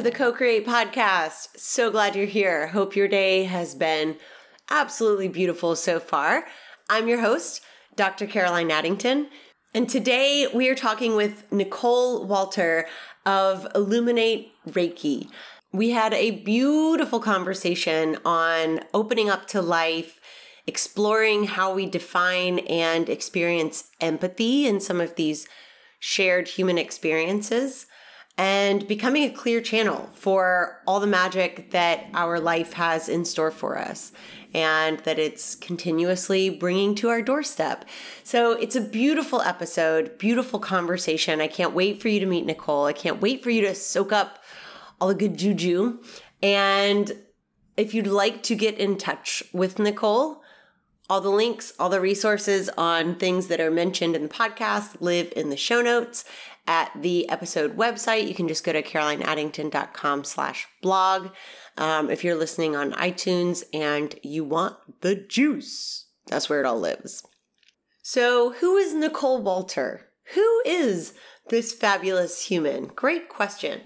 to the Co Create podcast. So glad you're here. Hope your day has been absolutely beautiful so far. I'm your host, Dr. Caroline Addington, and today we are talking with Nicole Walter of Illuminate Reiki. We had a beautiful conversation on opening up to life, exploring how we define and experience empathy in some of these shared human experiences and becoming a clear channel for all the magic that our life has in store for us and that it's continuously bringing to our doorstep. So it's a beautiful episode, beautiful conversation. I can't wait for you to meet Nicole. I can't wait for you to soak up all the good juju. And if you'd like to get in touch with Nicole, all the links, all the resources on things that are mentioned in the podcast live in the show notes at the episode website. You can just go to carolineaddington.com slash blog. Um, if you're listening on iTunes and you want the juice, that's where it all lives. So, who is Nicole Walter? Who is this fabulous human? Great question.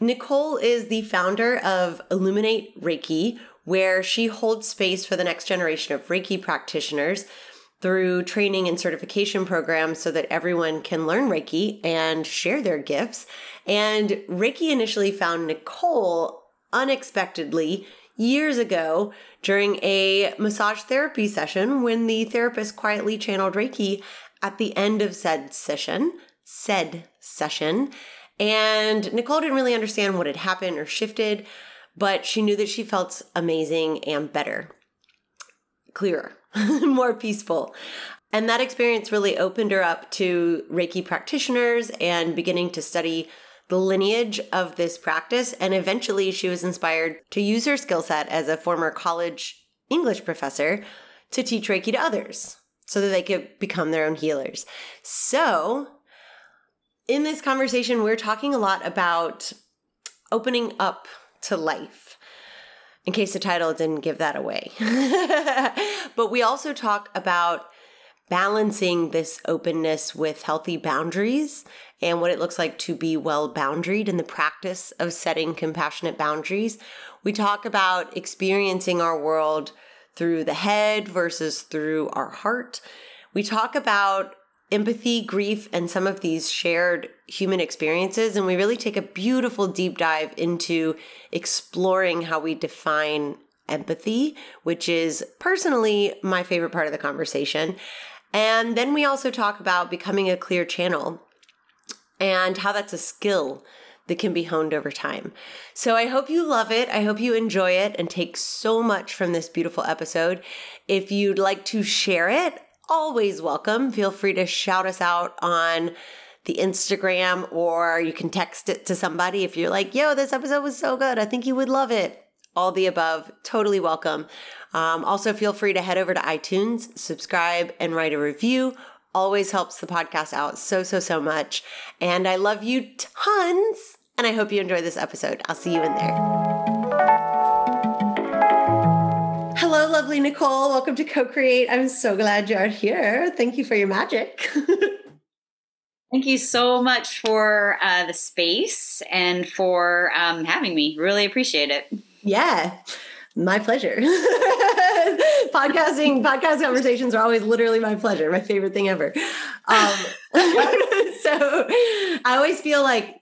Nicole is the founder of Illuminate Reiki, where she holds space for the next generation of Reiki practitioners through training and certification programs so that everyone can learn Reiki and share their gifts. And Reiki initially found Nicole unexpectedly years ago during a massage therapy session when the therapist quietly channeled Reiki at the end of said session, said session. And Nicole didn't really understand what had happened or shifted, but she knew that she felt amazing and better, clearer. more peaceful. And that experience really opened her up to Reiki practitioners and beginning to study the lineage of this practice. And eventually, she was inspired to use her skill set as a former college English professor to teach Reiki to others so that they could become their own healers. So, in this conversation, we're talking a lot about opening up to life in case the title didn't give that away. but we also talk about balancing this openness with healthy boundaries and what it looks like to be well boundaried in the practice of setting compassionate boundaries. We talk about experiencing our world through the head versus through our heart. We talk about empathy, grief, and some of these shared human experiences. And we really take a beautiful deep dive into exploring how we define empathy, which is personally my favorite part of the conversation. And then we also talk about becoming a clear channel and how that's a skill that can be honed over time. So I hope you love it. I hope you enjoy it and take so much from this beautiful episode. If you'd like to share it, always welcome. Feel free to shout us out on the Instagram or you can text it to somebody if you're like, yo, this episode was so good. I think you would love it. All the above, totally welcome. Um, also, feel free to head over to iTunes, subscribe, and write a review. Always helps the podcast out so, so, so much. And I love you tons. And I hope you enjoy this episode. I'll see you in there. Lovely Nicole. Welcome to Co Create. I'm so glad you're here. Thank you for your magic. Thank you so much for uh, the space and for um, having me. Really appreciate it. Yeah, my pleasure. Podcasting, podcast conversations are always literally my pleasure, my favorite thing ever. Um, so I always feel like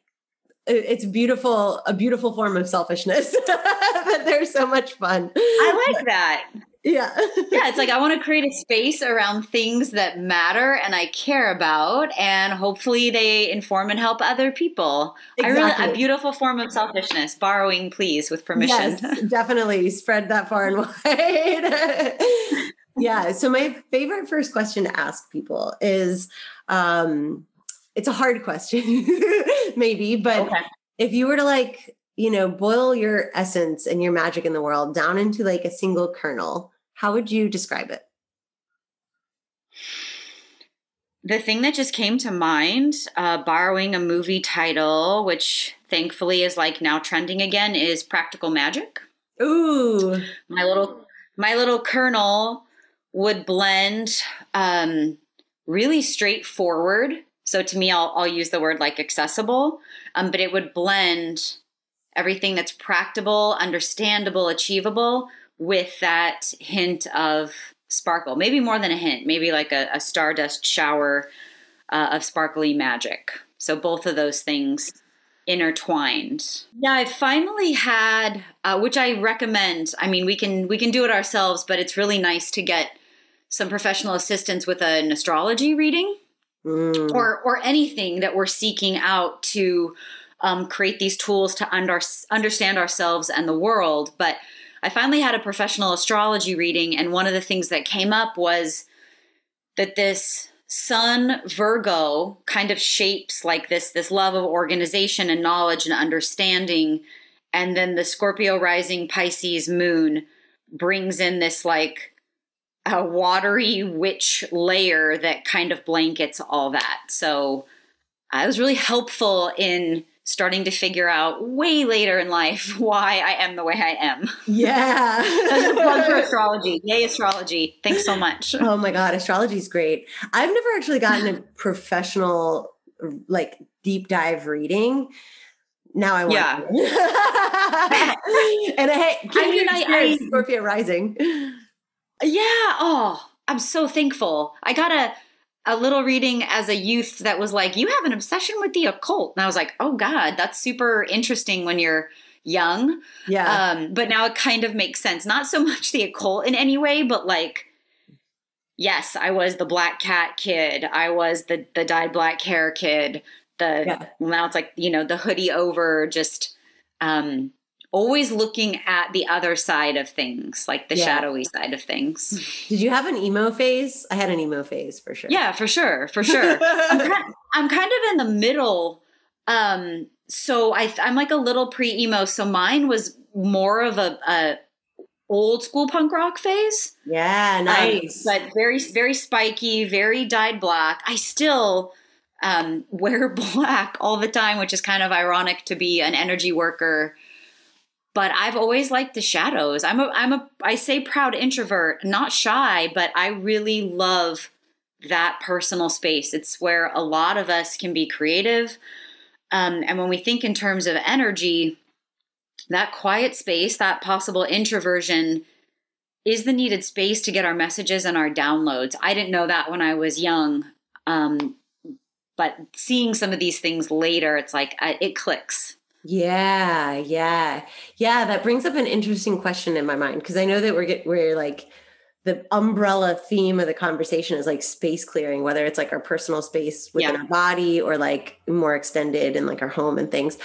it's beautiful a beautiful form of selfishness but they're so much fun. I like that. Yeah. Yeah it's like i want to create a space around things that matter and i care about and hopefully they inform and help other people. Exactly. i really a beautiful form of selfishness borrowing please with permission. Yes, definitely. Spread that far and wide. Yeah so my favorite first question to ask people is um it's a hard question, maybe, but okay. if you were to like, you know, boil your essence and your magic in the world down into like a single kernel, how would you describe it? The thing that just came to mind, uh, borrowing a movie title, which thankfully is like now trending again, is Practical Magic. Ooh, my little my little kernel would blend um, really straightforward. So to me, I'll, I'll use the word like accessible, um, but it would blend everything that's practicable, understandable, achievable with that hint of sparkle. Maybe more than a hint, maybe like a, a stardust shower uh, of sparkly magic. So both of those things intertwined. Yeah, I finally had, uh, which I recommend. I mean, we can we can do it ourselves, but it's really nice to get some professional assistance with an astrology reading mm. or or anything that we're seeking out to um, create these tools to under, understand ourselves and the world. But I finally had a professional astrology reading, and one of the things that came up was that this sun virgo kind of shapes like this this love of organization and knowledge and understanding and then the scorpio rising pisces moon brings in this like a watery witch layer that kind of blankets all that so i was really helpful in starting to figure out way later in life why I am the way I am. Yeah. That's a plug for astrology. Yay, astrology. Thanks so much. Oh my God, astrology is great. I've never actually gotten a professional, like, deep dive reading. Now I want yeah. and I, I mean, I, I Scorpio rising. Yeah. Oh, I'm so thankful. I got a a little reading as a youth that was like, you have an obsession with the occult. And I was like, oh God, that's super interesting when you're young. Yeah. Um, but now it kind of makes sense. Not so much the occult in any way, but like, yes, I was the black cat kid. I was the the dyed black hair kid. The yeah. now it's like, you know, the hoodie over, just um always looking at the other side of things, like the yeah. shadowy side of things. Did you have an emo phase? I had an emo phase for sure. Yeah, for sure, for sure. I'm, kind, I'm, kind, of in the middle. Um, so I, I'm like a little pre emo. So mine was more of a, a old school punk rock phase. Yeah, um, nice. Um, but very, very spiky, very dyed black. I still um, wear black all the time, which is kind of ironic to be an energy worker but I've always liked the shadows. I'm a I'm a I say proud introvert, not shy, but I really love that personal space. It's where a lot of us can be creative. Um, and when we think in terms of energy, that quiet space, that possible introversion is the needed space to get our messages and our downloads. I didn't know that when I was young. Um, but seeing some of these things later, it's like uh, it clicks. Yeah, yeah, yeah. That brings up an interesting question in my mind because I know that we're get, we're like the umbrella theme of the conversation is like space clearing, whether it's like our personal space within yeah. our body or like more extended in like our home and things.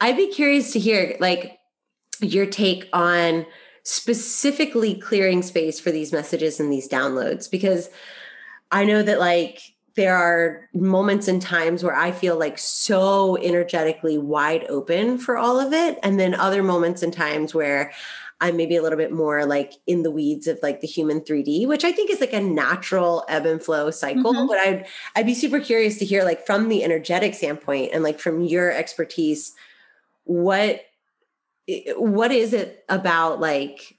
I'd be curious to hear like your take on specifically clearing space for these messages and these downloads because I know that like there are moments and times where I feel like so energetically wide open for all of it. And then other moments and times where I'm maybe a little bit more like in the weeds of like the human 3D, which I think is like a natural ebb and flow cycle. Mm-hmm. But I'd I'd be super curious to hear like from the energetic standpoint and like from your expertise, what what is it about like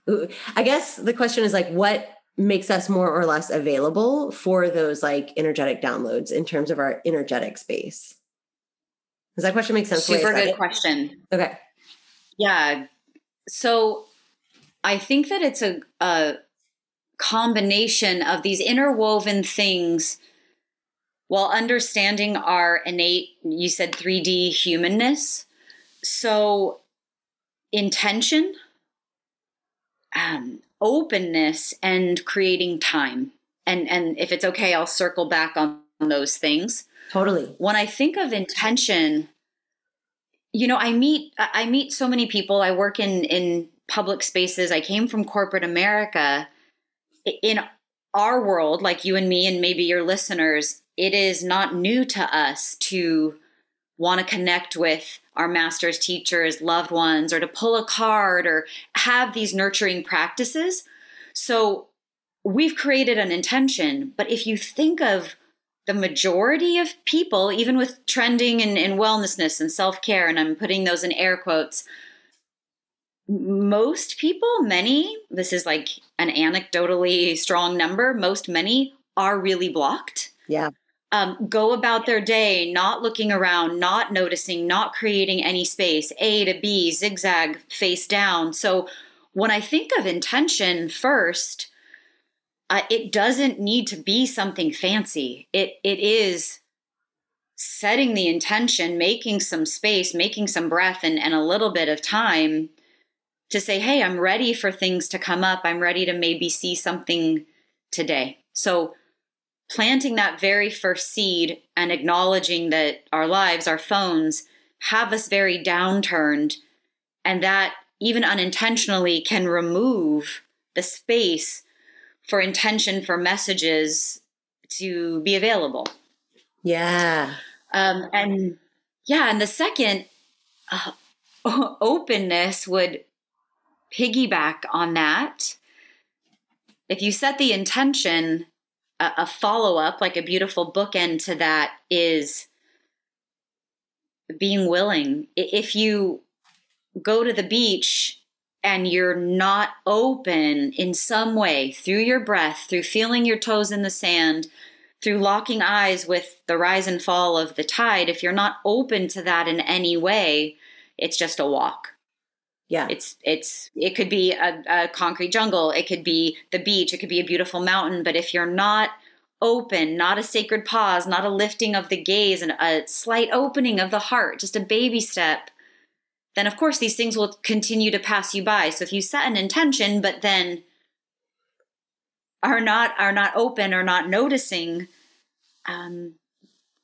I guess the question is like what makes us more or less available for those like energetic downloads in terms of our energetic space. Does that question make sense? Super good question. Okay. Yeah. So I think that it's a, a combination of these interwoven things while understanding our innate, you said 3D humanness. So intention, um, openness and creating time. And and if it's okay, I'll circle back on those things. Totally. When I think of intention, you know, I meet I meet so many people. I work in in public spaces. I came from corporate America. In our world, like you and me and maybe your listeners, it is not new to us to want to connect with our masters, teachers, loved ones, or to pull a card or have these nurturing practices. So we've created an intention. But if you think of the majority of people, even with trending and, wellnessness and self care, and I'm putting those in air quotes, most people, many, this is like an anecdotally strong number, most, many are really blocked. Yeah. Um, go about their day not looking around, not noticing, not creating any space, A to B, zigzag, face down. So when I think of intention first, uh, it doesn't need to be something fancy. It it is setting the intention, making some space, making some breath, and, and a little bit of time to say, hey, I'm ready for things to come up. I'm ready to maybe see something today. So planting that very first seed and acknowledging that our lives, our phones, have us very downturned, and that even unintentionally can remove the space for intention for messages to be available. Yeah. Um, and yeah, and the second uh, openness would piggyback on that. If you set the intention, a, a follow up, like a beautiful bookend to that, is being willing. If you go to the beach and you're not open in some way through your breath, through feeling your toes in the sand, through locking eyes with the rise and fall of the tide, if you're not open to that in any way, it's just a walk. Yeah. It's it's it could be a, a concrete jungle, it could be the beach, it could be a beautiful mountain, but if you're not open, not a sacred pause, not a lifting of the gaze and a slight opening of the heart, just a baby step, then of course these things will continue to pass you by. So if you set an intention but then are not are not open or not noticing, um,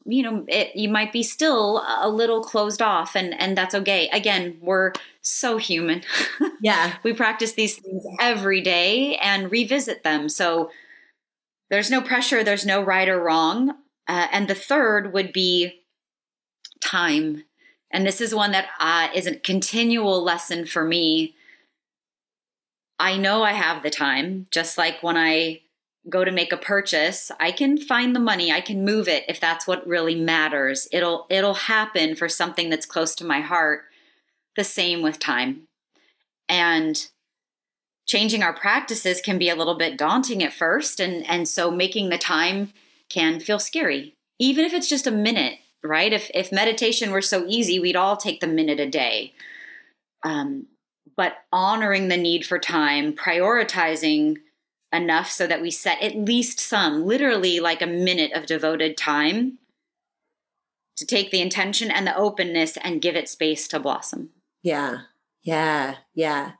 you know, it, you might be still a little closed off, and and that's okay. Again, we're so human. Yeah, we practice these things every day and revisit them. So there's no pressure. There's no right or wrong. Uh, and the third would be time and this is one that uh, is a continual lesson for me. I know I have the time, just like when I go to make a purchase, I can find the money, I can move it if that's what really matters. It'll it'll happen for something that's close to my heart. The same with time. And changing our practices can be a little bit daunting at first and and so making the time can feel scary. Even if it's just a minute right? If if meditation were so easy, we'd all take the minute a day. Um, but honoring the need for time, prioritizing enough so that we set at least some, literally like a minute of devoted time to take the intention and the openness and give it space to blossom. Yeah. Yeah. Yeah.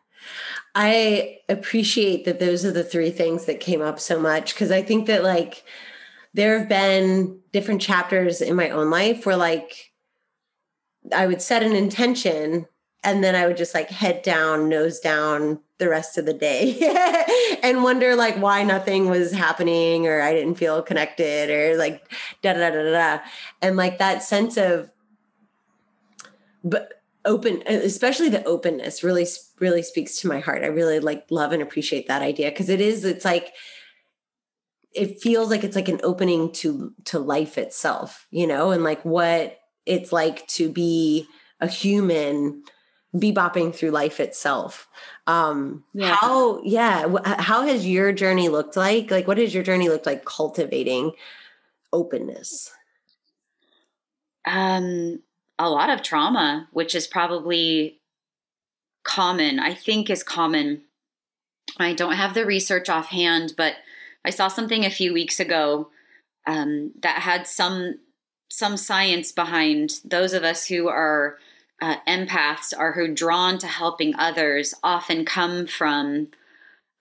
I appreciate that those are the three things that came up so much because I think that like there have been different chapters in my own life where like I would set an intention and then I would just like head down, nose down the rest of the day and wonder like why nothing was happening or I didn't feel connected or like da da da da da. And like that sense of but open especially the openness really really speaks to my heart. I really like love and appreciate that idea because it is it's like it feels like it's like an opening to to life itself you know and like what it's like to be a human bebopping through life itself. Um yeah. how yeah how has your journey looked like? Like what has your journey looked like cultivating openness? Um a lot of trauma which is probably common i think is common. I don't have the research offhand but I saw something a few weeks ago um, that had some some science behind those of us who are uh, empaths are who drawn to helping others often come from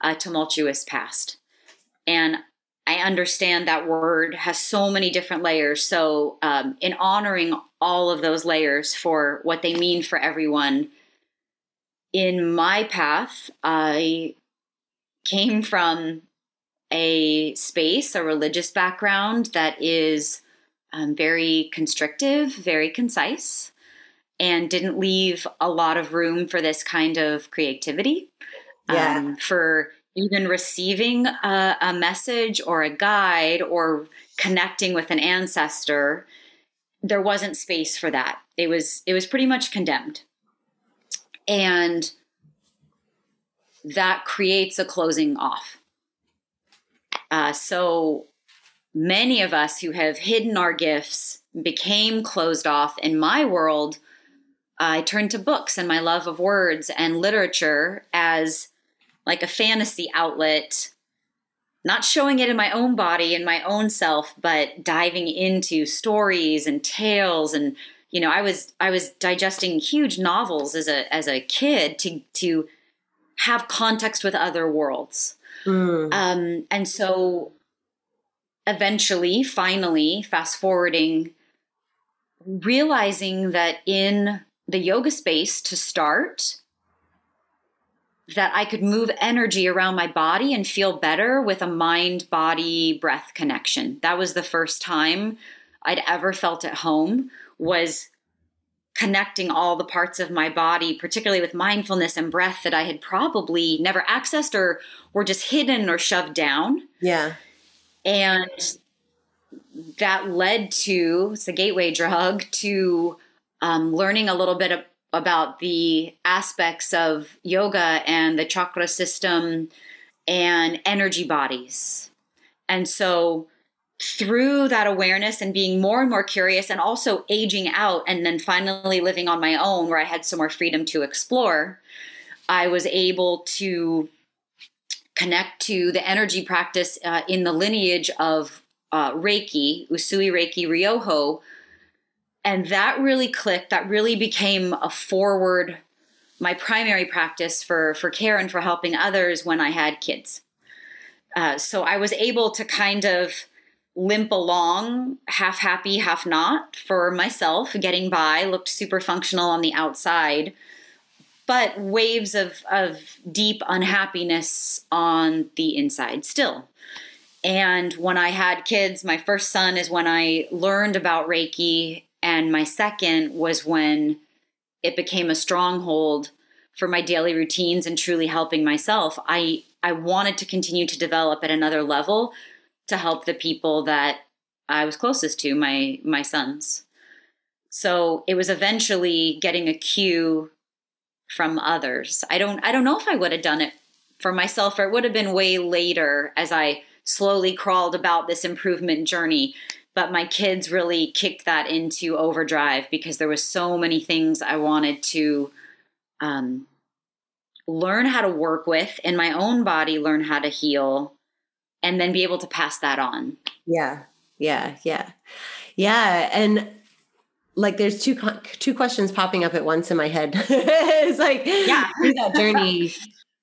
a tumultuous past. And I understand that word has so many different layers. So, um, in honoring all of those layers for what they mean for everyone, in my path, I came from a space, a religious background that is um, very constrictive, very concise, and didn't leave a lot of room for this kind of creativity. Yeah. Um, for even receiving a, a message or a guide or connecting with an ancestor, there wasn't space for that. It was it was pretty much condemned. And that creates a closing off. Uh, so many of us who have hidden our gifts became closed off. In my world, I turned to books and my love of words and literature as like a fantasy outlet, not showing it in my own body and my own self, but diving into stories and tales and you know, I was I was digesting huge novels as a as a kid to to have context with other worlds. Mm. Um, and so eventually, finally, fast forwarding, realizing that in the yoga space to start, that I could move energy around my body and feel better with a mind body breath connection. That was the first time I'd ever felt at home was connecting all the parts of my body, particularly with mindfulness and breath that I had probably never accessed or were just hidden or shoved down. Yeah. And that led to, it's a gateway drug, to um, learning a little bit of, about the aspects of yoga and the chakra system and energy bodies. And so through that awareness and being more and more curious and also aging out and then finally living on my own where I had some more freedom to explore, I was able to connect to the energy practice uh, in the lineage of uh, Reiki, Usui Reiki Ryoho. And that really clicked. That really became a forward, my primary practice for, for care and for helping others when I had kids. Uh, so I was able to kind of limp along, half happy, half not for myself, getting by, looked super functional on the outside, but waves of, of deep unhappiness on the inside still. And when I had kids, my first son is when I learned about Reiki, and my second was when it became a stronghold for my daily routines and truly helping myself. I I wanted to continue to develop at another level to help the people that I was closest to, my my sons. So it was eventually getting a cue from others. I don't I don't know if I would have done it for myself or it would have been way later as I slowly crawled about this improvement journey. But my kids really kicked that into overdrive because there was so many things I wanted to um, learn how to work with in my own body, learn how to heal, and then be able to pass that on. Yeah. Yeah. Yeah. Yeah. And like there's two two questions popping up at once in my head. it's like yeah, through that journey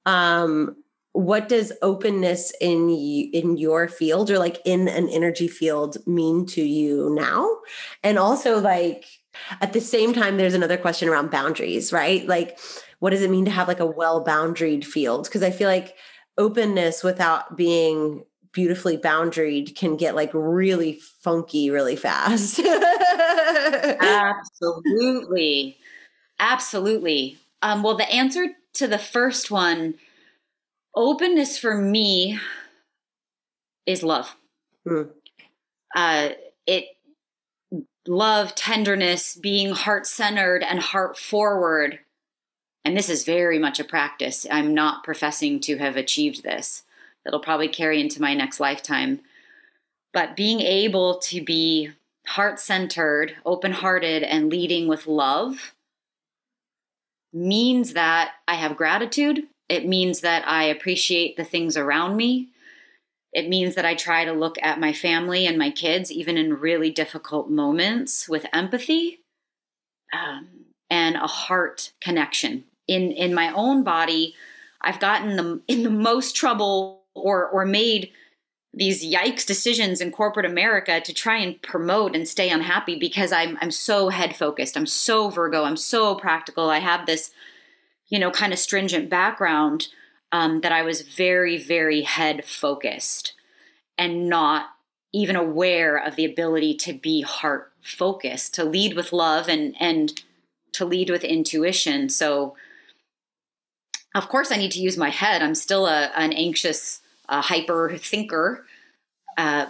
um what does openness in in your field or like in an energy field mean to you now? And also like at the same time there's another question around boundaries, right? Like what does it mean to have like a well boundaried field? Because I feel like openness without being beautifully boundaried can get like really funky really fast. Absolutely. Absolutely. Um, well, the answer to the first one openness for me is love. Mm. Uh, it love, tenderness, being heart centered and heart forward. And this is very much a practice. I'm not professing to have achieved this that'll probably carry into my next lifetime. But being able to be heart centered, open hearted, and leading with love means that I have gratitude. It means that I appreciate the things around me. It means that I try to look at my family and my kids, even in really difficult moments, with empathy um, and a heart connection. In in my own body, I've gotten the, in the most trouble or or made these yikes decisions in corporate America to try and promote and stay unhappy because I'm I'm so head focused. I'm so Virgo. I'm so practical. I have this, you know, kind of stringent background um, that I was very very head focused and not even aware of the ability to be heart focused, to lead with love and and to lead with intuition. So of course, I need to use my head. I'm still a, an anxious, uh, hyper thinker. Uh,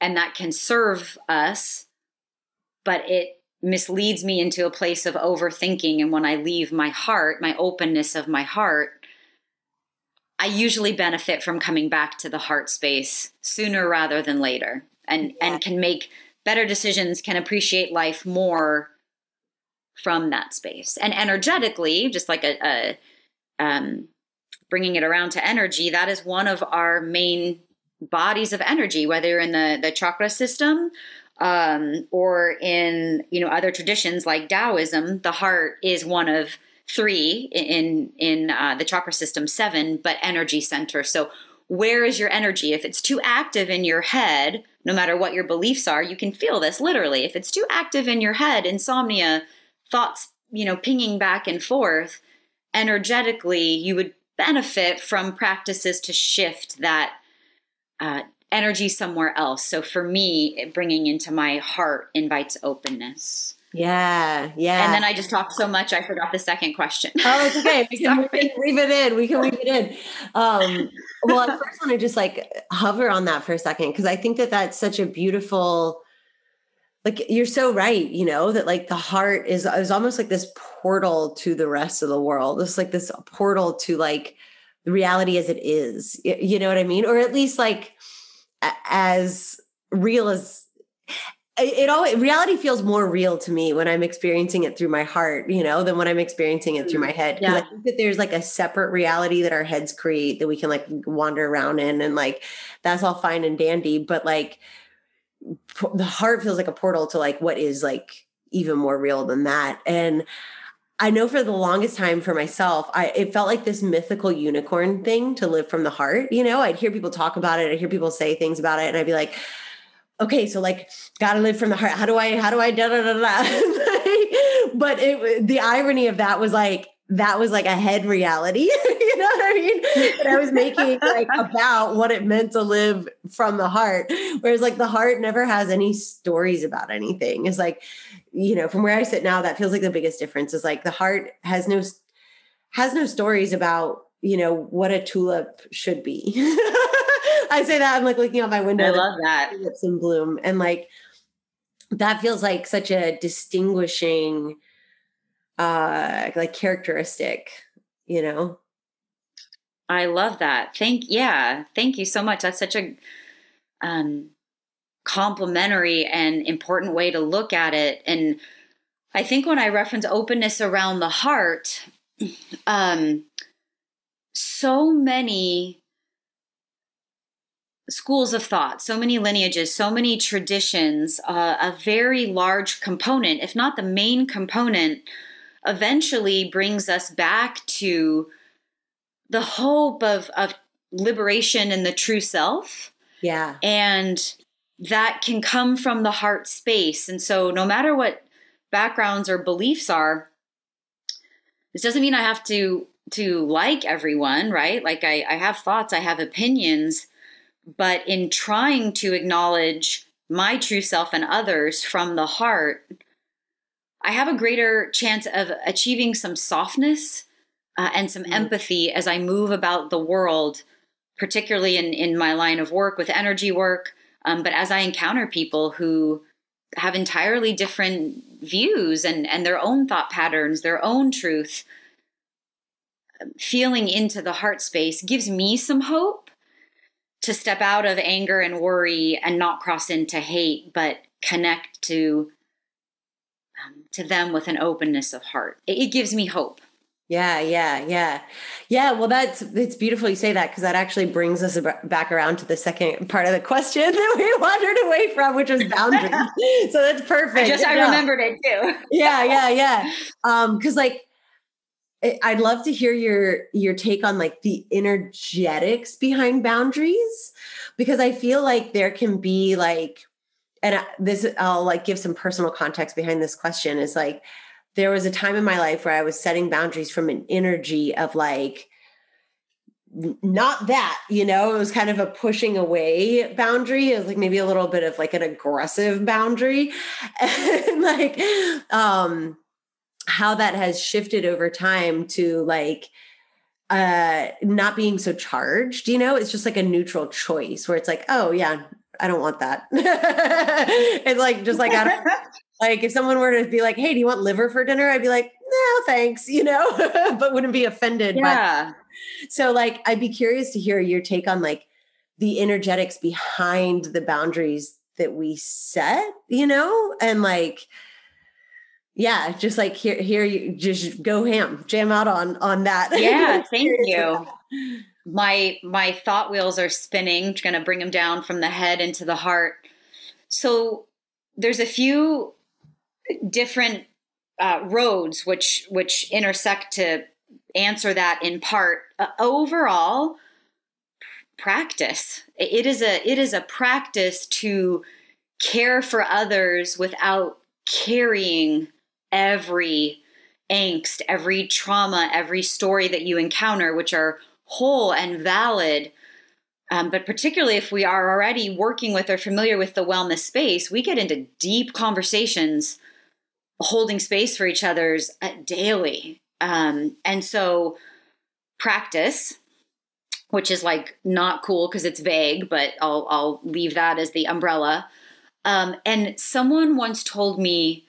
and that can serve us, but it misleads me into a place of overthinking. And when I leave my heart, my openness of my heart, I usually benefit from coming back to the heart space sooner rather than later and, yeah. and can make better decisions, can appreciate life more from that space. And energetically, just like a, a um, bringing it around to energy, that is one of our main bodies of energy, whether you're in the, the chakra system um, or in you know other traditions like Taoism, the heart is one of three in in uh, the chakra system, seven, but energy center. So where is your energy? If it's too active in your head, no matter what your beliefs are, you can feel this literally. If it's too active in your head, insomnia, thoughts, you know, pinging back and forth, energetically, you would benefit from practices to shift that uh, energy somewhere else. So for me, bringing into my heart invites openness. Yeah, yeah. And then I just talked so much, I forgot the second question. Oh, it's okay. We can, we can leave it in. We can leave it in. Um, well, I first want to just like hover on that for a second because I think that that's such a beautiful. Like you're so right, you know that like the heart is is almost like this portal to the rest of the world. It's like this portal to like the reality as it is. You know what I mean? Or at least like as real as it all reality feels more real to me when I'm experiencing it through my heart, you know, than when I'm experiencing it through mm-hmm. my head. Yeah. I think that there's like a separate reality that our heads create that we can like wander around in, and like that's all fine and dandy. But like the heart feels like a portal to like what is like even more real than that. And I know for the longest time for myself, I it felt like this mythical unicorn thing to live from the heart. You know, I'd hear people talk about it, I'd hear people say things about it, and I'd be like, okay, so like gotta live from the heart. How do I, how do I da da da da? but it the irony of that was like that was like a head reality. you I mean? That I was making like about what it meant to live from the heart. Whereas like the heart never has any stories about anything. It's like, you know, from where I sit now, that feels like the biggest difference is like the heart has no has no stories about, you know, what a tulip should be. I say that I'm like looking out my window. I love that. Tulips in bloom. And like that feels like such a distinguishing uh like characteristic, you know. I love that. Thank yeah, thank you so much. That's such a um complimentary and important way to look at it and I think when I reference openness around the heart, um, so many schools of thought, so many lineages, so many traditions, uh, a very large component, if not the main component, eventually brings us back to the hope of, of liberation and the true self. Yeah. And that can come from the heart space. And so, no matter what backgrounds or beliefs are, this doesn't mean I have to to like everyone, right? Like I, I have thoughts, I have opinions, but in trying to acknowledge my true self and others from the heart, I have a greater chance of achieving some softness uh, and some mm-hmm. empathy as I move about the world, particularly in, in my line of work with energy work. Um, but as I encounter people who have entirely different views and, and their own thought patterns, their own truth, feeling into the heart space gives me some hope to step out of anger and worry and not cross into hate, but connect to um, to them with an openness of heart. It, it gives me hope. Yeah, yeah, yeah, yeah. Well, that's it's beautiful you say that because that actually brings us back around to the second part of the question that we wandered away from, which was boundaries. so that's perfect. I just I remembered it too. yeah, yeah, yeah. Um, because like I'd love to hear your your take on like the energetics behind boundaries because I feel like there can be like and this I'll like give some personal context behind this question is like there was a time in my life where I was setting boundaries from an energy of like not that you know it was kind of a pushing away boundary. It was like maybe a little bit of like an aggressive boundary. And like um how that has shifted over time to like uh not being so charged you know? It's just like a neutral choice where it's like oh yeah i don't want that. It's like just like i don't like if someone were to be like hey do you want liver for dinner? I'd be like no thanks you know? But wouldn't be offended yeah. So like i'd be curious to hear your take on like the energetics behind the boundaries that we set you know? And like yeah just like here here you just go ham jam out on on that. Yeah thank you my my thought wheels are spinning going to bring them down from the head into the heart. So there's a few different uh, roads which which intersect to answer that in part. Uh, overall practice. It is a it is a practice to care for others without carrying every angst, every trauma, every story that you encounter, which are whole and valid. Um, but particularly if we are already working with or familiar with the wellness space, we get into deep conversations, holding space for each other's uh, daily. Um, and so, practice, which is like not cool because it's vague, but I'll I'll leave that as the umbrella. Um, and someone once told me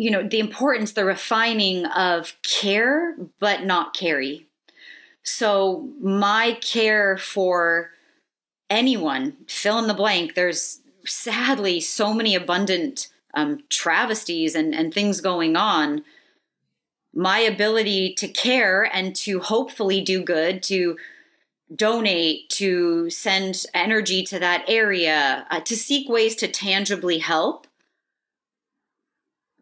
you know, the importance, the refining of care, but not carry. So, my care for anyone, fill in the blank, there's sadly so many abundant um, travesties and, and things going on. My ability to care and to hopefully do good, to donate, to send energy to that area, uh, to seek ways to tangibly help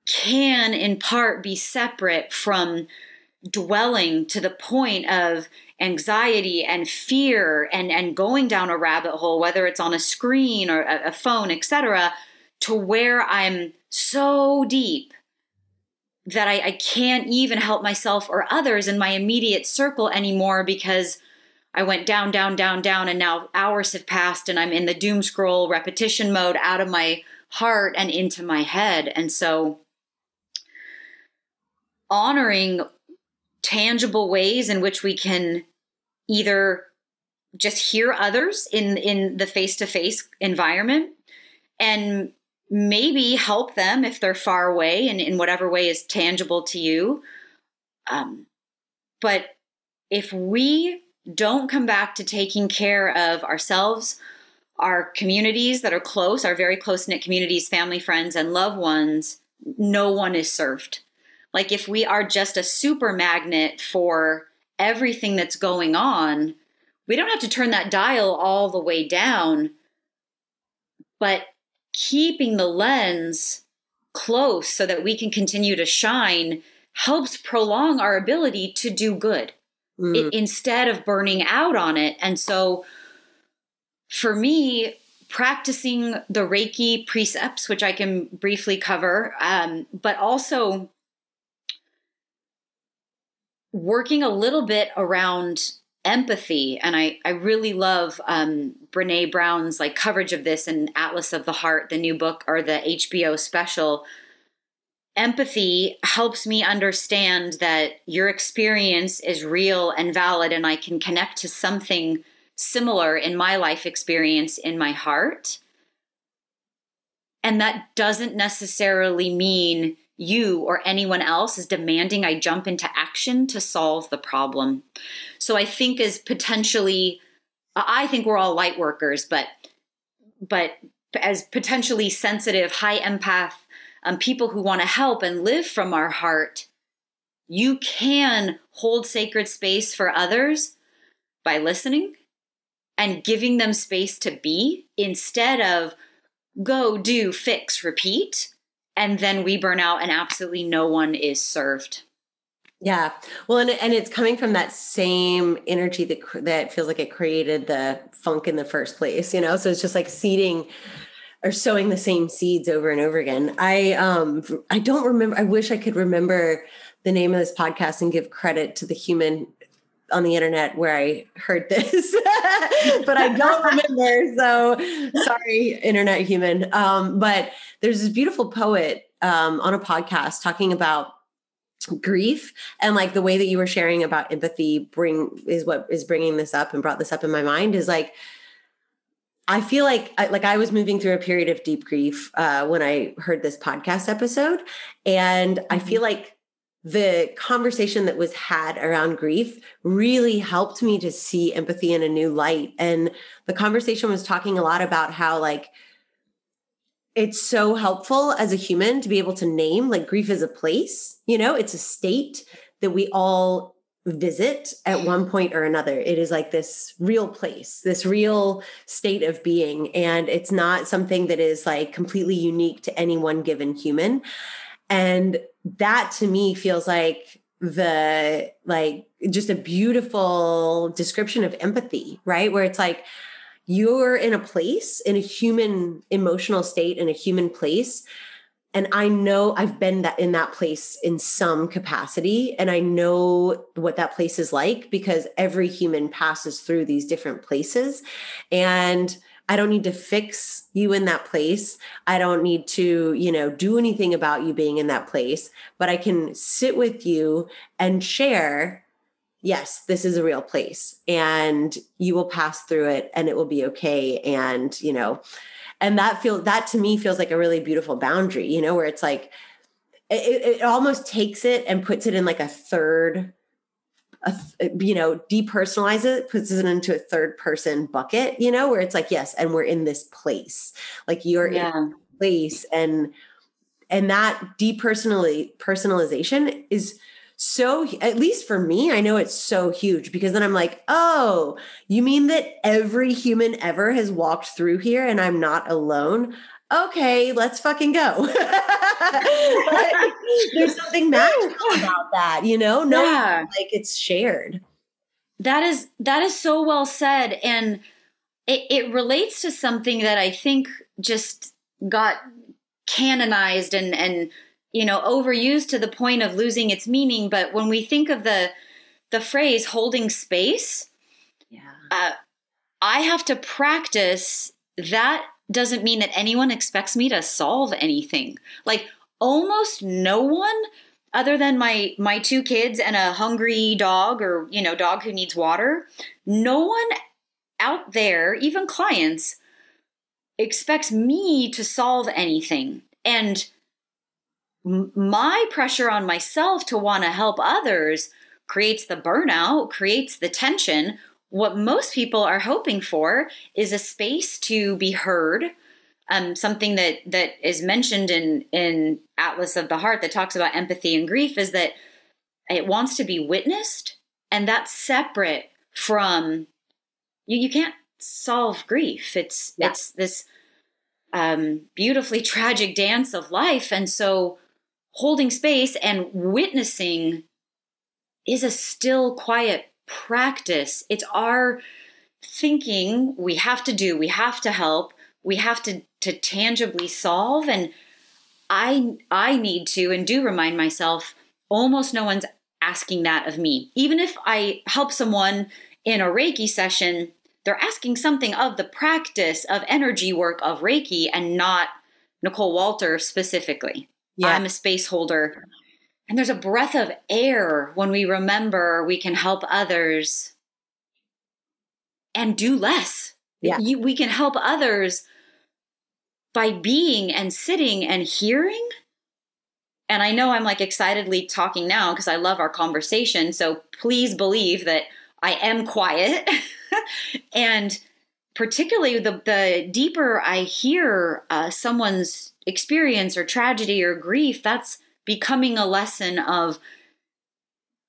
can in part be separate from dwelling to the point of anxiety and fear and and going down a rabbit hole whether it's on a screen or a, a phone etc to where i'm so deep that I, I can't even help myself or others in my immediate circle anymore because I went down, down, down, down, and now hours have passed and I'm in the doom scroll repetition mode out of my heart and into my head. And so honoring tangible ways in which we can either just hear others in in the face-to-face environment and maybe help them if they're far away and in whatever way is tangible to you. Um, but if we don't come back to taking care of ourselves our communities that are close our very close knit communities family friends and loved ones no one is served like if we are just a super magnet for everything that's going on, we don't have to turn that dial all the way down, but keeping the lens close so that we can continue to shine helps prolong our ability to do good mm. it, instead of burning out on it. And so for me, practicing the Reiki precepts, which I can briefly cover, um, but also working a little bit around empathy and i i really love um brene brown's like coverage of this in atlas of the heart the new book or the hbo special. Empathy helps me understand that your experience is real and valid and i can connect to something similar in my life experience in my heart. And that doesn't necessarily mean you or anyone else is demanding I jump into action to solve the problem. So I think as potentially I think we're all light workers, but but as potentially sensitive, high empath um, people who want to help and live from our heart, you can hold sacred space for others by listening and giving them space to be instead of go, do, fix, repeat and then we burn out and absolutely no one is served. Yeah. Well and, and it's coming from that same energy that that feels like it created the funk in the first place you know? So it's just like seeding or sowing the same seeds over and over again. I um i don't remember i wish i could remember the name of this podcast and give credit to the human on the internet where I heard this, but I don't remember. So sorry, internet human. Um, but there's this beautiful poet um, on a podcast talking about grief and like the way that you were sharing about empathy bring is what is bringing this up and brought this up in my mind is like I feel like I, like I was moving through a period of deep grief uh, when I heard this podcast episode, and I feel mm-hmm. like the conversation that was had around grief really helped me to see empathy in a new light. And the conversation was talking a lot about how like it's so helpful as a human to be able to name like grief is a place, you know, it's a state that we all visit at one point or another. It is like this real place, this real state of being. And it's not something that is like completely unique to any one given human. And that to me feels like the like just a beautiful description of empathy, right? Where it's like, you're in a place in a human emotional state in a human place. And i know i've been that in that place in some capacity. And i know what that place is like because every human passes through these different places. And i don't need to fix you in that place i don't need to you know do anything about you being in that place but i can sit with you and share yes, this is a real place and you will pass through it and it will be okay. And, you know, and that feel that to me feels like a really beautiful boundary, you know, where it's like, it, it almost takes it and puts it in like a third, a, you know, depersonalize it, puts it into a third person bucket, you know, where it's like, yes, and we're in this place, like you're yeah. in place and, and that depersonally personalization is so at least for me i know it's so huge because then i'm like oh you mean that every human ever has walked through here and i'm not alone okay let's fucking go. There's something magical about that you know? No yeah. like it's shared. That is that is so well said and it, it relates to something that i think just got canonized and and you know overused to the point of losing its meaning but when we think of the the phrase holding space yeah. uh, i have to practice that doesn't mean that anyone expects me to solve anything like almost no one other than my my two kids and a hungry dog or you know dog who needs water no one out there even clients expects me to solve anything and my pressure on myself to want to help others creates the burnout, creates the tension. What most people are hoping for is a space to be heard. Um, something that that is mentioned in in Atlas of the Heart that talks about empathy and grief is that it wants to be witnessed, and that's separate from you. You can't solve grief. It's yeah. it's this um, beautifully tragic dance of life, and so holding space and witnessing is a still quiet practice. It's our thinking we have to do, we have to help, we have to to tangibly solve and I I need to and do remind myself almost no one's asking that of me. Even if I help someone in a Reiki session, they're asking something of the practice of energy work of Reiki and not Nicole Walter specifically yeah. I'm a space holder. And there's a breath of air when we remember we can help others and do less. Yeah. You, we can help others by being and sitting and hearing. And I know I'm like excitedly talking now because I love our conversation. So please believe that I am quiet. and particularly the, the deeper I hear uh, someone's experience or tragedy or grief, that's becoming a lesson of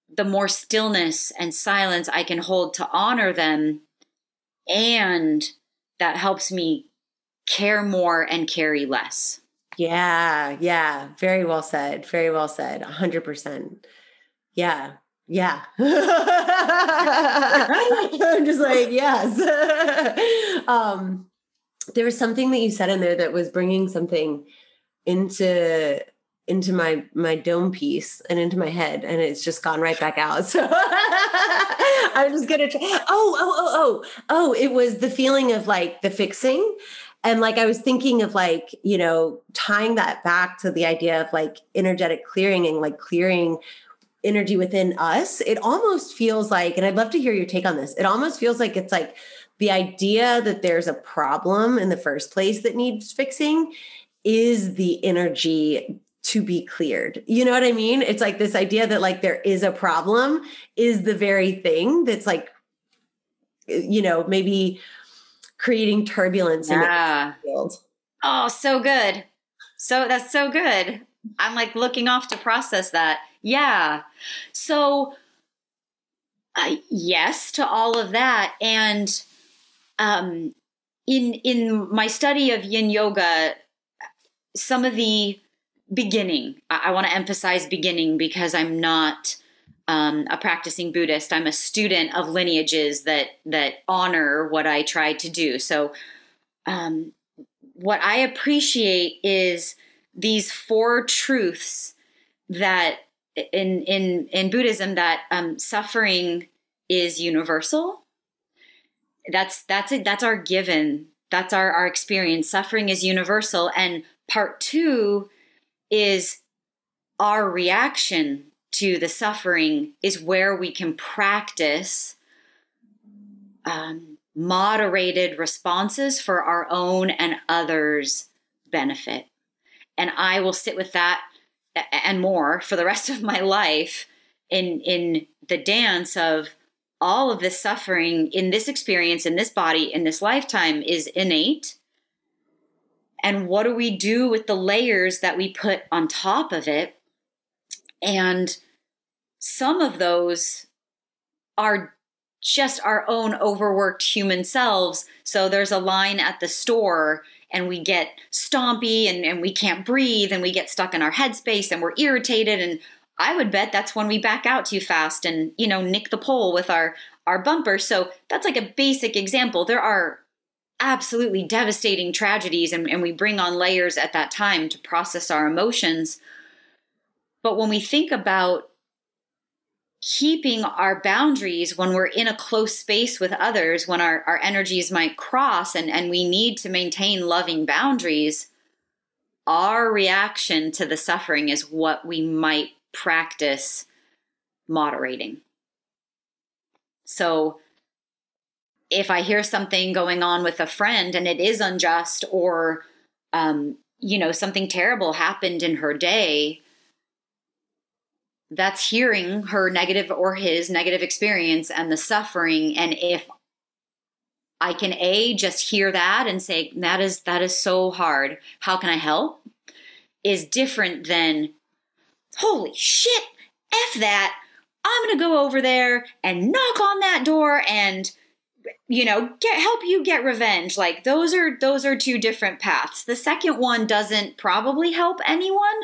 the more stillness and silence I can hold to honor them. And that helps me care more and carry less. Yeah, yeah. Very well said. Very well said. 100%. Yeah. Yeah. I'm just like, yes. um, there was something that you said in there that was bringing something into into my my dome piece and into my head and it's just gone right back out. So i'm just gonna try oh oh oh oh oh it was the feeling of like the fixing. And like i was thinking of like you know tying that back to the idea of like energetic clearing and like clearing energy within us. It almost feels like and i'd love to hear your take on this it almost feels like it's like the idea that there's a problem in the first place that needs fixing is the energy to be cleared. You know what I mean? It's like this idea that like there is a problem is the very thing that's like you know, maybe creating turbulence yeah. in the field. Oh, so good. So that's so good. I'm like looking off to process that. Yeah. So uh, yes to all of that and um in in my study of yin yoga some of the beginning. I, I want to emphasize beginning because I'm not um, a practicing Buddhist. I'm a student of lineages that that honor what I try to do. So, um, what I appreciate is these four truths that in in in Buddhism that um, suffering is universal. That's that's it. That's our given. That's our our experience. Suffering is universal, and part two is our reaction to the suffering is where we can practice um, moderated responses for our own and others' benefit. And I will sit with that and more for the rest of my life in in the dance of all of this suffering in this experience in this body in this lifetime is innate and what do we do with the layers that we put on top of it? And some of those are just our own overworked human selves. So there's a line at the store and we get stompy and, and we can't breathe and we get stuck in our headspace and we're irritated. And i would bet that's when we back out too fast and you know nick the pole with our our bumper. So that's like a basic example. There are absolutely devastating tragedies and, and we bring on layers at that time to process our emotions. But when we think about keeping our boundaries when we're in a close space with others, when our, our energies might cross and, and we need to maintain loving boundaries, our reaction to the suffering is what we might practice moderating. So if I hear something going on with a friend and it is unjust or, um, you know, something terrible happened in her day, that's hearing her negative or his negative experience and the suffering. And if I can a just hear that and say that is that is so hard. How can I help? Is different than holy shit, f that. I'm going to go over there and knock on that door and you know get help you get revenge. Like those are those are two different paths. The second one doesn't probably help anyone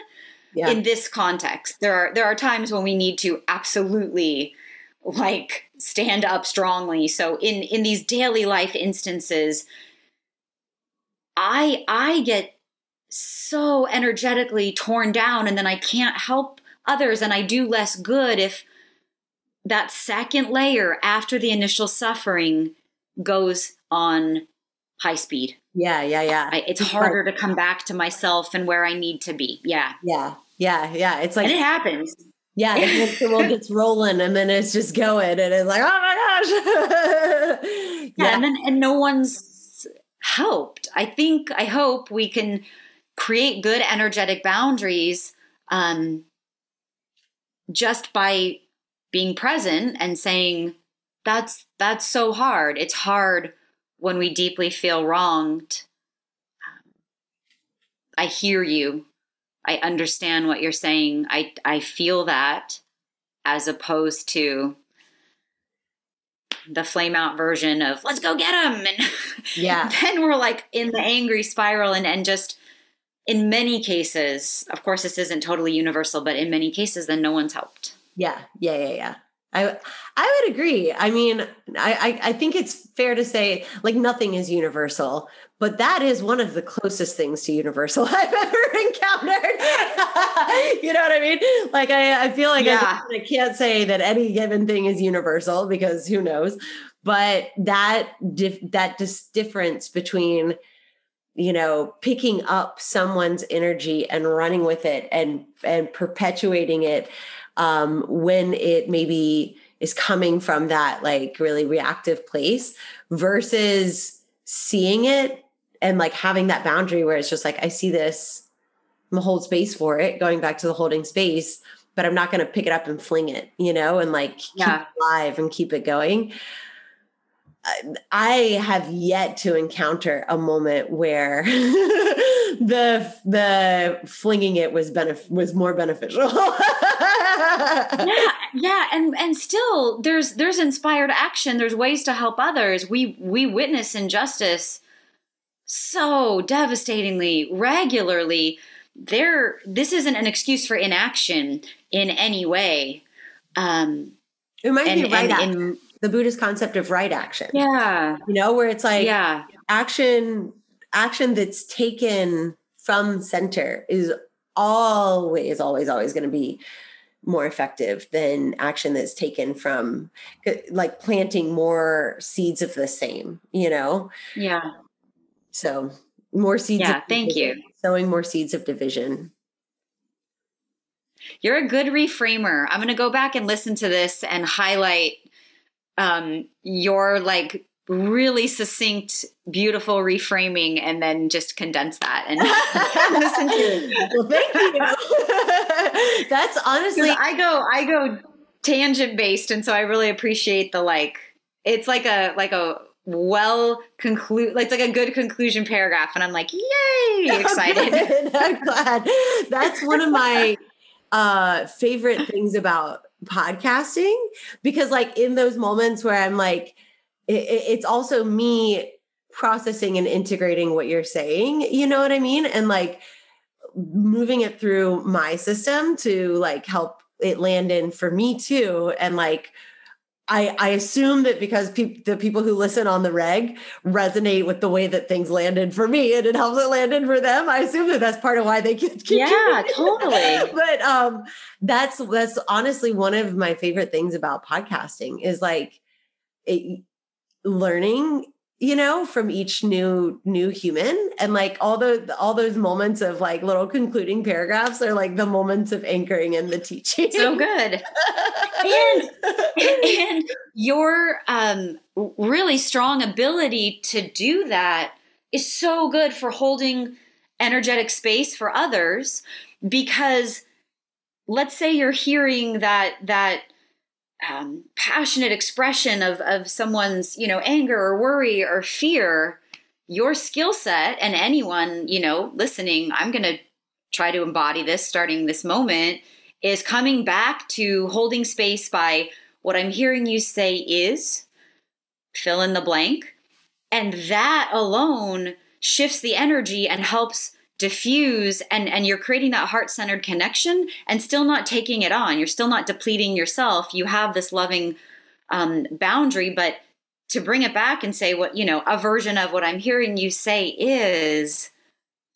yeah. in this context. There are there are times when we need to absolutely like stand up strongly. So in in these daily life instances i i get so energetically torn down and then i can't help others and i do less good if that second layer after the initial suffering goes on high speed. Yeah, yeah, yeah. I, it's, harder to come back to myself and where I need to be. Yeah. Yeah. Yeah. Yeah. It's like and it happens. Yeah, the world gets rolling and then it's just going and it's like, oh my gosh. yeah. yeah, and then and no one's helped. I think I hope we can create good energetic boundaries um just by being present and saying that's that's so hard. It's hard when we deeply feel wronged. Um, I hear you. I understand what you're saying. I i feel that as opposed to the flame out version of let's go get them and yeah. then we're like in the angry spiral and and just in many cases of course this isn't totally universal but in many cases then no one's helped yeah, yeah, yeah, yeah. I I would agree. I mean, I, I, I think it's fair to say like nothing is universal, but that is one of the closest things to universal I've ever encountered. you know what I mean? Like I, I feel like yeah. I, I can't say that any given thing is universal because who knows. But that dif- that dis- difference between you know picking up someone's energy and running with it and and perpetuating it um, when it maybe is coming from that like really reactive place versus seeing it and like having that boundary where it's just like I see this I'm hold space for it going back to the holding space but I'm not going to pick it up and fling it you know and like yeah. keep it alive and keep it going I have yet to encounter a moment where the the flinging it was benef- was more beneficial. yeah, yeah, and and still there's there's inspired action. There's ways to help others. We we witness injustice so devastatingly regularly. There, this isn't an excuse for inaction in any way. Um, it might and, be right and, the Buddhist concept of right action. Yeah. You know, where it's like yeah. action action that's taken from center is always always always going to be more effective than action that's taken from like planting more seeds of the same, you know? Yeah. So, more seeds Yeah, thank division, you. Sowing more seeds of division. You're a good reframer. I'm going to go back and listen to this and highlight um, your like really succinct, beautiful reframing, and then just condense that and listen to it. Well, thank you. That's honestly, I go, I go tangent based, and so I really appreciate the like. It's like a like a well conclude like it's like a good conclusion paragraph and i'm like yay excited oh, i'm glad that's one of my uh favorite things about podcasting because like in those moments where i'm like it's also me processing and integrating what you're saying you know what i mean and like moving it through my system to like help it land in for me too and like I, I assume that because pe- the people who listen on the reg resonate with the way that things landed for me and it helps it land in for them. I assume that that's part of why they keep, keep yeah, totally. but um, that's that's honestly one of my favorite things about podcasting is like it, learning you know from each new new human. And like all the all those moments of like little concluding paragraphs are like the moments of anchoring in the teaching. So good. And and your um really strong ability to do that is so good for holding energetic space for others because let's say you're hearing that that um, passionate expression of of someone's you know anger or worry or fear your skill set and anyone you know listening i'm going to try to embody this starting this moment is coming back to holding space by what i'm hearing you say is fill in the blank. And that alone shifts the energy and helps diffuse and and you're creating that heart-centered connection and still not taking it on. You're still not depleting yourself. You have this loving um, boundary but to bring it back and say what you know a version of what i'm hearing you say is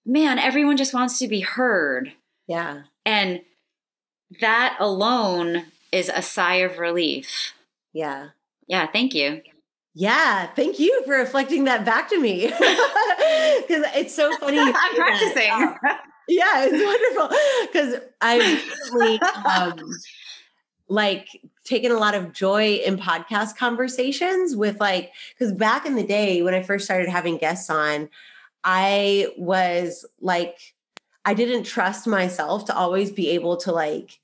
man everyone just wants to be heard. Yeah. And that alone is a sigh of relief. Yeah. Yeah thank you yeah, thank you for reflecting that back to me. Because it's so funny. I'm practicing. Uh, yeah, it's wonderful. Because I've recently um, like taken a lot of joy in podcast conversations with like, because back in the day when I first started having guests on, I was like, I didn't trust myself to always be able to like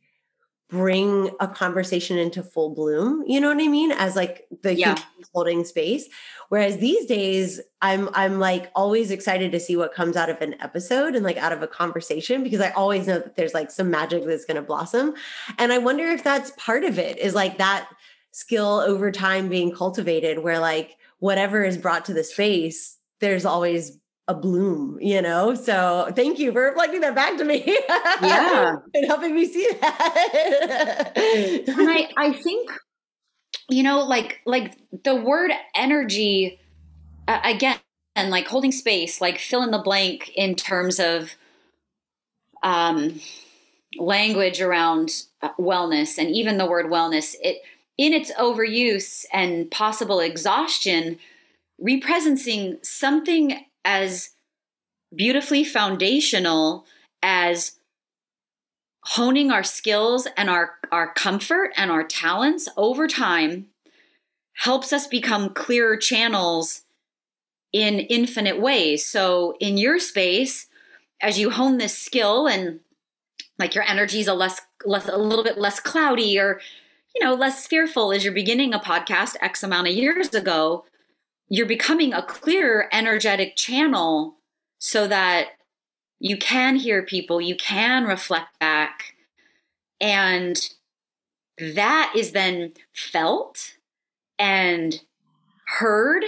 bring a conversation into full bloom you know what i mean as like the yeah. holding space whereas these days i'm i'm like always excited to see what comes out of an episode and like out of a conversation because i always know that there's like some magic that's going to blossom and i wonder if that's part of it is like that skill over time being cultivated where like whatever is brought to the space there's always a bloom, you know? So thank you for reflecting that back to me. Yeah. and helping me see that. and I, I think you know, like like the word energy uh, again, and like holding space, like fill in the blank in terms of um, language around uh, wellness, and even the word wellness. It in its overuse and possible exhaustion, representing something as beautifully foundational as honing our skills and our, our comfort and our talents over time helps us become clearer channels in infinite ways. So, in your space, as you hone this skill and like your energy is a less, less a little bit less cloudy or you know less fearful as you're beginning a podcast x amount of years ago you're becoming a clearer energetic channel so that you can hear people, you can reflect back, and that is then felt and heard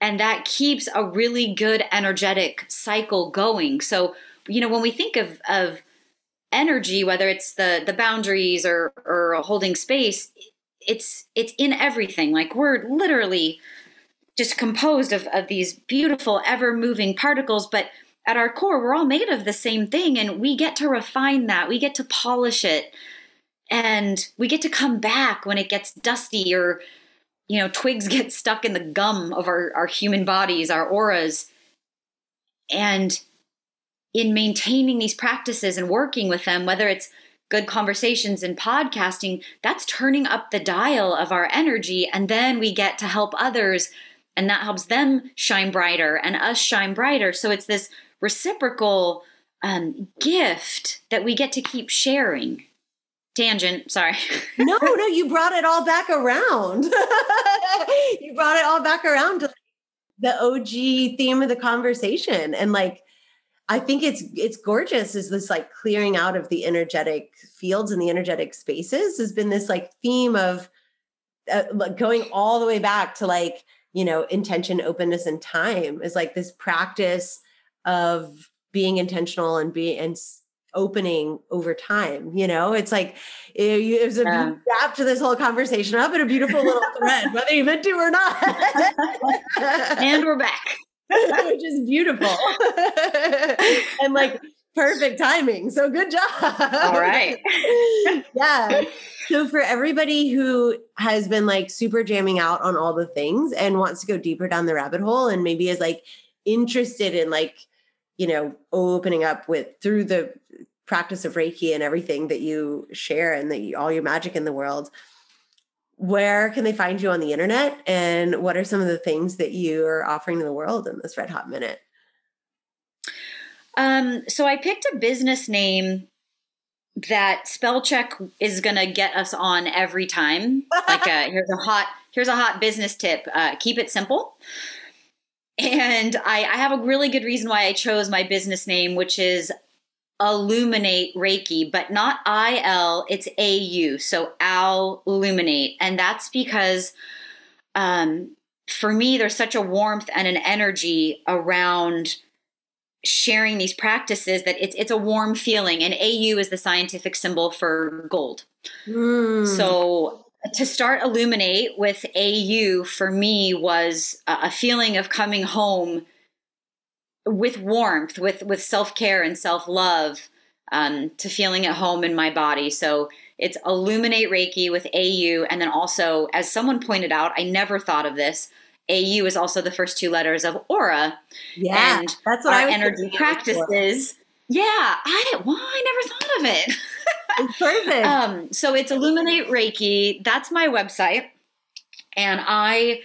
and that keeps a really good energetic cycle going. So you know when we think of of energy whether it's the the boundaries or or holding space it's it's in everything. Like we're literally just composed of, of these beautiful, ever moving particles. But at our core, we're all made of the same thing. And we get to refine that, we get to polish it. And we get to come back when it gets dusty or, you know, twigs get stuck in the gum of our, our human bodies, our auras. And in maintaining these practices and working with them, whether it's good conversations and podcasting, that's turning up the dial of our energy. And then we get to help others and that helps them shine brighter and us shine brighter. So it's this reciprocal um, gift that we get to keep sharing. Tangent, sorry. no, no, you brought it all back around. you brought it all back around to the OG theme of the conversation. And like, I think it's it's gorgeous is this like clearing out of the energetic fields and the energetic spaces has been this like theme of uh, going all the way back to like you know intention openness and time is like this practice of being intentional and being and opening over time you know? It's like it, it was a yeah. wrap to this whole conversation. Up in a beautiful little thread whether you meant to or not. And we're back. Which is beautiful. And like perfect timing so good job. All right. Yeah. So for everybody who has been like super jamming out on all the things and wants to go deeper down the rabbit hole and maybe is like interested in like you know opening up with through the practice of reiki and everything that you share and that you, all your magic in the world where can they find you on the internet? And what are some of the things that you are offering to the world in this red hot minute um, so i picked a business name that spell check is going to get us on every time. like a, here's a hot here's a hot business tip. Uh, keep it simple. And I, I have a really good reason why I chose my business name, which is Auluminate Reiki, but not I L, it's A U. So Al Illuminate. And that's because um, for me, there's such a warmth and an energy around sharing these practices that it's it's a warm feeling and AU is the scientific symbol for gold. Mm. So to start illuminate with AU for me was a feeling of coming home with warmth, with with self care and self love, um, to feeling at home in my body. So it's Auluminate Reiki with AU, and then also, as someone pointed out, I never thought of this. AU is also the first two letters of aura. Yeah, and that's what our energy practices. Yeah, I well, I never thought of it. It's perfect. um, so it's Auluminate Reiki. That's my website, and I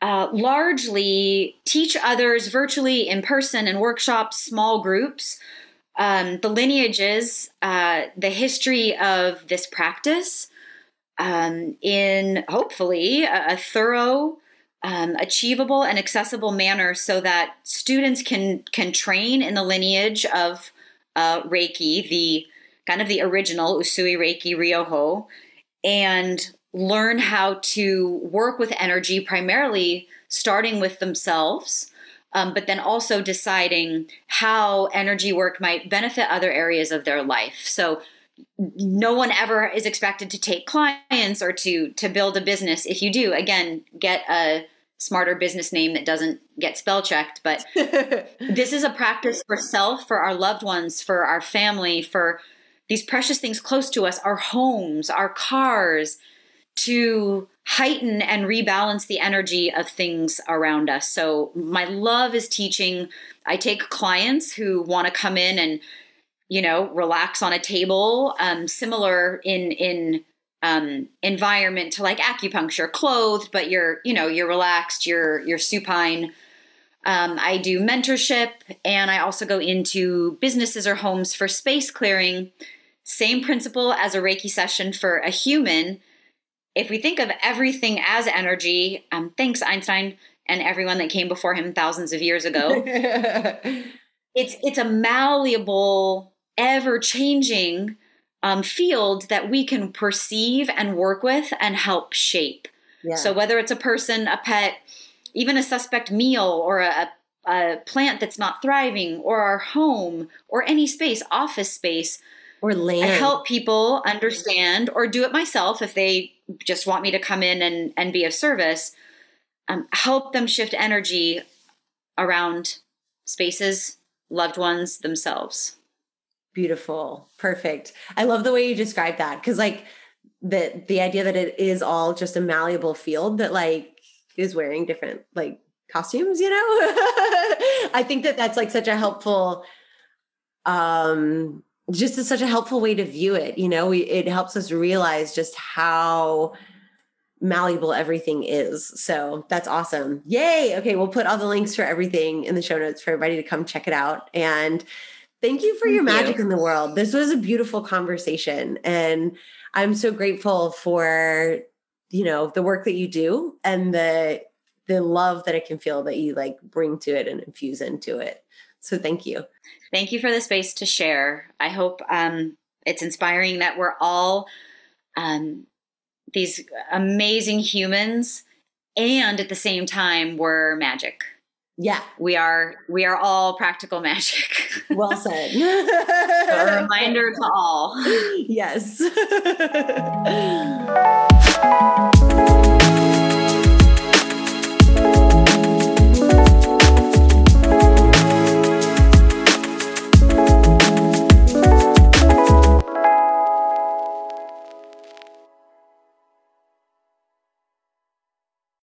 uh, largely teach others virtually in person in workshops, small groups. Um, the lineages, uh, the history of this practice, um, in hopefully a, a thorough um, achievable and accessible manner so that students can can train in the lineage of uh, Reiki, the kind of the original Usui Reiki Ryoho, and learn how to work with energy primarily starting with themselves, um, but then also deciding how energy work might benefit other areas of their life. So no one ever is expected to take clients or to to build a business. If you do again get a smarter business name that doesn't get spell checked but this is a practice for self for our loved ones for our family for these precious things close to us our homes our cars to heighten and rebalance the energy of things around us. So my love is teaching. I take clients who want to come in and you know relax on a table um, similar in in um, environment to like acupuncture clothed but you're you know you're relaxed you're you're supine. Um, i do mentorship and i also go into businesses or homes for space clearing. Same principle as a reiki session for a human. If we think of everything as energy um, thanks einstein and everyone that came before him thousands of years ago. It's it's a malleable ever changing um, field that we can perceive and work with and help shape. Yeah. So whether it's a person, a pet, even a suspect meal or a, a plant that's not thriving or our home or any space, office space, or land. I help people understand or do it myself if they just want me to come in and, and be of service. Um, help them shift energy around spaces, loved ones, themselves. Beautiful. Perfect. I love the way you describe that because like the the idea that it is all just a malleable field that like is wearing different like costumes, you know? I think that that's like such a helpful um just is such a helpful way to view it, you know? We, it helps us realize just how malleable everything is. So that's awesome. Yay. Okay, we'll put all the links for everything in the show notes for everybody to come check it out and Thank you for Thank your magic you. in the world. This was a beautiful conversation and I'm so grateful for you know the work that you do and the the love that I can feel that you like bring to it and infuse into it. So thank you. Thank you for the space to share. I hope um, it's inspiring that we're all um, these amazing humans and at the same time we're magic. Yeah. We are we are all practical magic. Well said. a reminder to all. Yes.